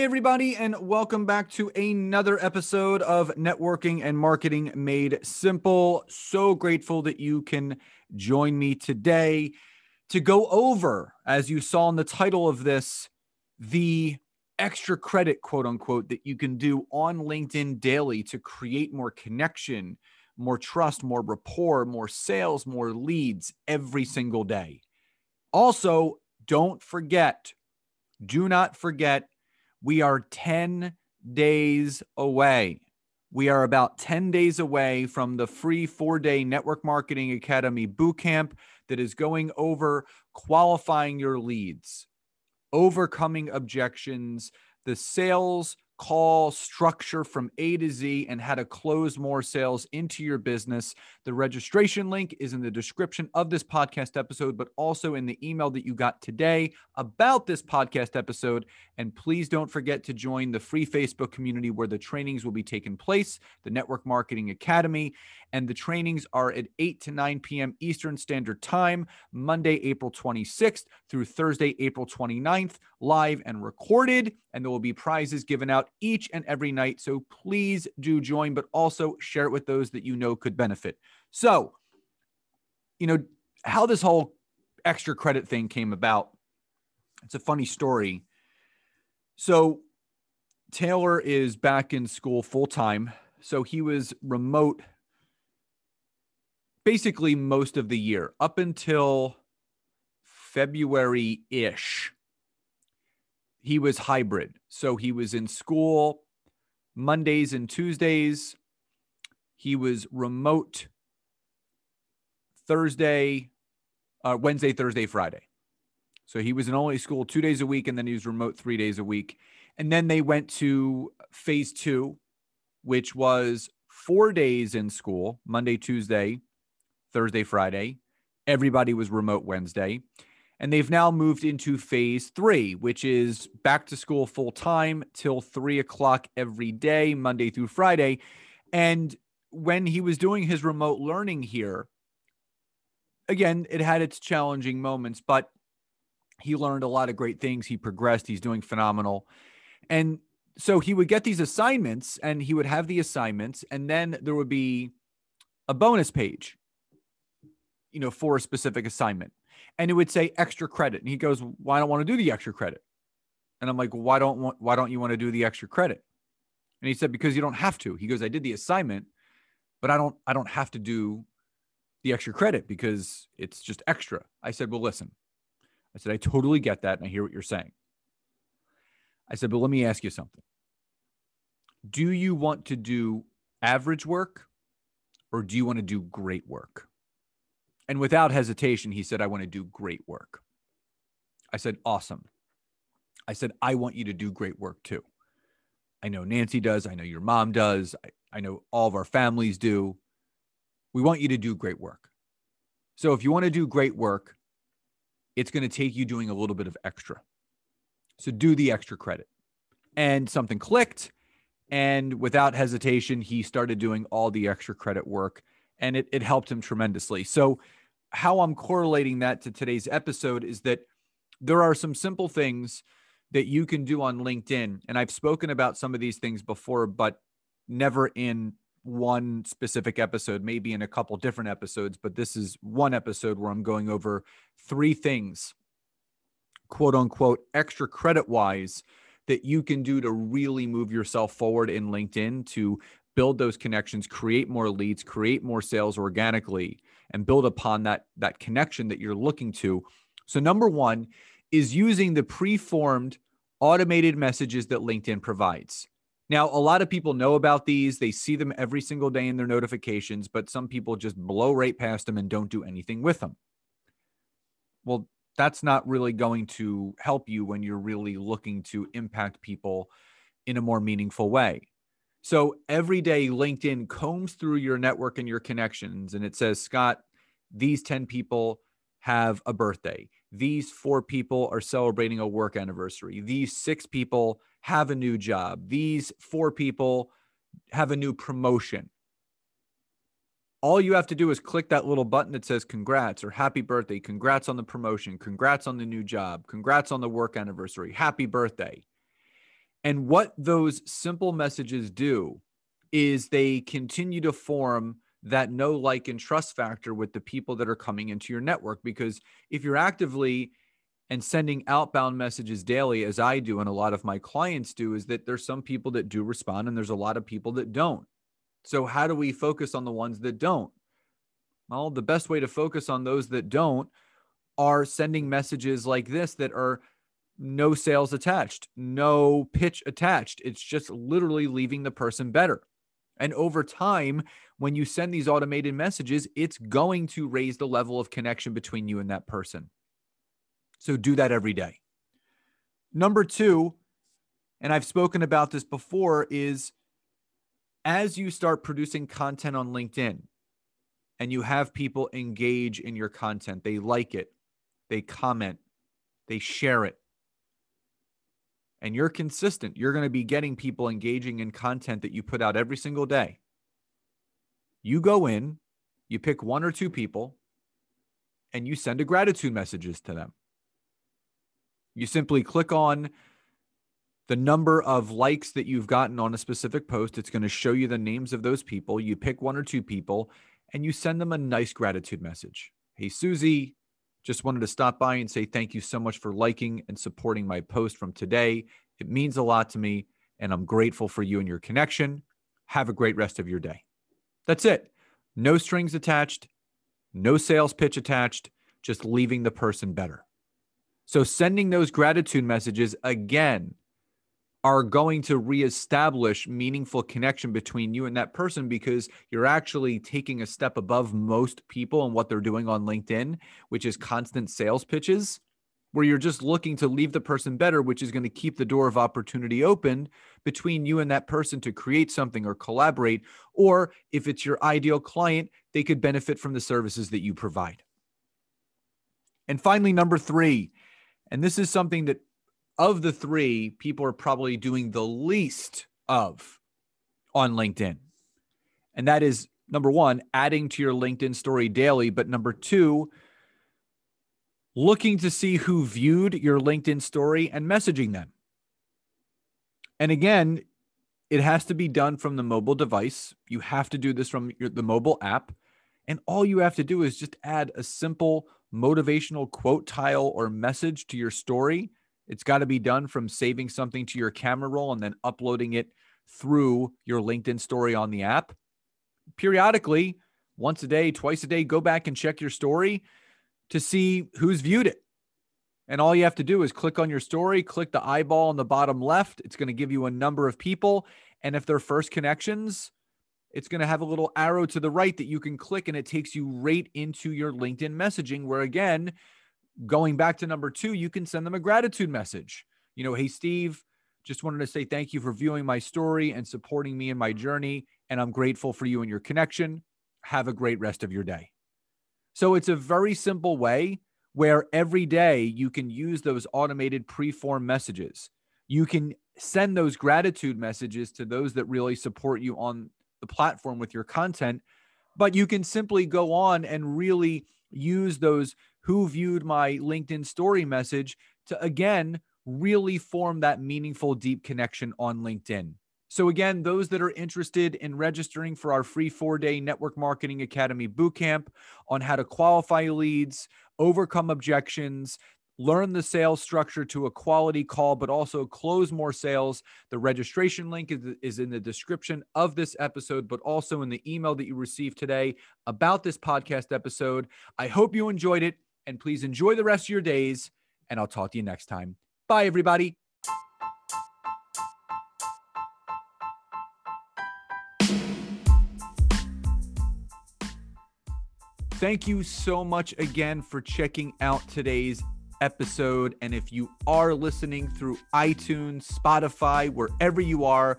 Hey, everybody, and welcome back to another episode of Networking and Marketing Made Simple. So grateful that you can join me today to go over, as you saw in the title of this, the extra credit, quote unquote, that you can do on LinkedIn daily to create more connection, more trust, more rapport, more sales, more leads every single day. Also, don't forget, do not forget we are 10 days away. We are about 10 days away from the free four day Network Marketing Academy bootcamp that is going over qualifying your leads, overcoming objections, the sales call structure from A to Z and how to close more sales into your business. The registration link is in the description of this podcast episode, but also in the email that you got today about this podcast episode. And please don't forget to join the free Facebook community where the trainings will be taking place, the Network Marketing Academy. And the trainings are at 8 to 9 p.m. Eastern Standard Time, Monday, April 26th through Thursday, April 29th, live and recorded. And there will be prizes given out each and every night. So please do join, but also share it with those that you know could benefit. So, you know, how this whole extra credit thing came about, it's a funny story. So, Taylor is back in school full time. So he was remote basically most of the year up until February ish he was hybrid. So he was in school Mondays and Tuesdays. He was remote Thursday, uh, Wednesday, Thursday, Friday. So he was in only school two days a week, and then he was remote three days a week. And then they went to phase two, which was four days in school Monday, Tuesday, Thursday, Friday. Everybody was remote Wednesday. And they've now moved into phase three, which is back to school full time till three o'clock every day, Monday through Friday. And when he was doing his remote learning here, again, it had its challenging moments, but he learned a lot of great things. He progressed. He's doing phenomenal. And so he would get these assignments and he would have the assignments, and then there would be a bonus page, you know, for a specific assignment and it would say extra credit. And he goes, "Why don't want to do the extra credit?" And I'm like, "Why don't want, why don't you want to do the extra credit?" And he said, "Because you don't have to." He goes, "I did the assignment, but I don't I don't have to do the extra credit because it's just extra." I said, "Well, listen." I said, "I totally get that and I hear what you're saying." I said, "But let me ask you something. Do you want to do average work or do you want to do great work?" And without hesitation, he said, I want to do great work. I said, Awesome. I said, I want you to do great work too. I know Nancy does. I know your mom does. I, I know all of our families do. We want you to do great work. So if you want to do great work, it's going to take you doing a little bit of extra. So do the extra credit. And something clicked. And without hesitation, he started doing all the extra credit work and it, it helped him tremendously. So how I'm correlating that to today's episode is that there are some simple things that you can do on LinkedIn. And I've spoken about some of these things before, but never in one specific episode, maybe in a couple different episodes. But this is one episode where I'm going over three things, quote unquote, extra credit wise, that you can do to really move yourself forward in LinkedIn to build those connections, create more leads, create more sales organically, and build upon that that connection that you're looking to. So number 1 is using the preformed automated messages that LinkedIn provides. Now, a lot of people know about these. They see them every single day in their notifications, but some people just blow right past them and don't do anything with them. Well, That's not really going to help you when you're really looking to impact people in a more meaningful way. So every day, LinkedIn combs through your network and your connections, and it says, Scott, these 10 people have a birthday. These four people are celebrating a work anniversary. These six people have a new job. These four people have a new promotion. All you have to do is click that little button that says congrats or happy birthday, congrats on the promotion, congrats on the new job, congrats on the work anniversary, happy birthday. And what those simple messages do is they continue to form that know, like, and trust factor with the people that are coming into your network. Because if you're actively and sending outbound messages daily, as I do and a lot of my clients do, is that there's some people that do respond and there's a lot of people that don't. So, how do we focus on the ones that don't? Well, the best way to focus on those that don't are sending messages like this that are no sales attached, no pitch attached. It's just literally leaving the person better. And over time, when you send these automated messages, it's going to raise the level of connection between you and that person. So do that every day. Number two, and I've spoken about this before, is as you start producing content on LinkedIn and you have people engage in your content, they like it, they comment, they share it, and you're consistent, you're going to be getting people engaging in content that you put out every single day. You go in, you pick one or two people, and you send a gratitude messages to them. You simply click on the number of likes that you've gotten on a specific post. It's going to show you the names of those people. You pick one or two people and you send them a nice gratitude message. Hey, Susie, just wanted to stop by and say thank you so much for liking and supporting my post from today. It means a lot to me, and I'm grateful for you and your connection. Have a great rest of your day. That's it. No strings attached, no sales pitch attached, just leaving the person better. So, sending those gratitude messages again are going to reestablish meaningful connection between you and that person because you're actually taking a step above most people and what they're doing on LinkedIn, which is constant sales pitches, where you're just looking to leave the person better, which is going to keep the door of opportunity open between you and that person to create something or collaborate. Or if it's your ideal client, they could benefit from the services that you provide. And finally, number three, and this is something that of the three, people are probably doing the least of on LinkedIn. And that is number one, adding to your LinkedIn story daily. But number two, looking to see who viewed your LinkedIn story and messaging them. And again, it has to be done from the mobile device. You have to do this from your, the mobile app. And all you have to do is just add a simple motivational quote tile or message to your story it's got to be done from saving something to your camera roll and then uploading it through your LinkedIn story on the app. Periodically, once a day, twice a day, go back and check your story to see who's viewed it. And all you have to do is click on your story, click the eyeball on the bottom left. It's going to give you a number of people. And if they're first connections, it's going to have a little arrow to the right that you can click and it takes you right into your LinkedIn messaging, where again, going back to number two, you can send them a gratitude message. You know, hey, Steve, just wanted to say thank you for viewing my story and supporting me in my journey. And I'm grateful for you and your connection. Have a great rest of your day. So it's a very simple way where every day you can use those automated pre-form messages. You can send those gratitude messages to those that really support you on the platform with your content, but you can simply go on and really use those who viewed my LinkedIn story message to again really form that meaningful, deep connection on LinkedIn. So, again, those that are interested in registering for our free four day Network Marketing Academy bootcamp on how to qualify leads, overcome objections, learn the sales structure to a quality call, but also close more sales. The registration link is, in the description of this episode, but also in the email that you received today about this podcast episode. I hope you enjoyed it and please enjoy the rest of your days. And I'll talk to you next time. Bye, everybody. Thank you so much again for checking out today's episode. And if you are listening through iTunes, Spotify, wherever you are,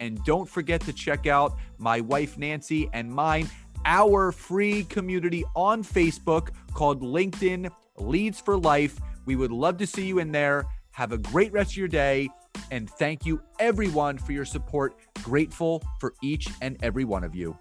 And don't forget to check out my wife, Nancy, and mine, our free community on Facebook called LinkedIn Leads for Life. We would love to see you in there. Have a great rest of your day. And thank you, everyone, for your support. Grateful for each and every one of you.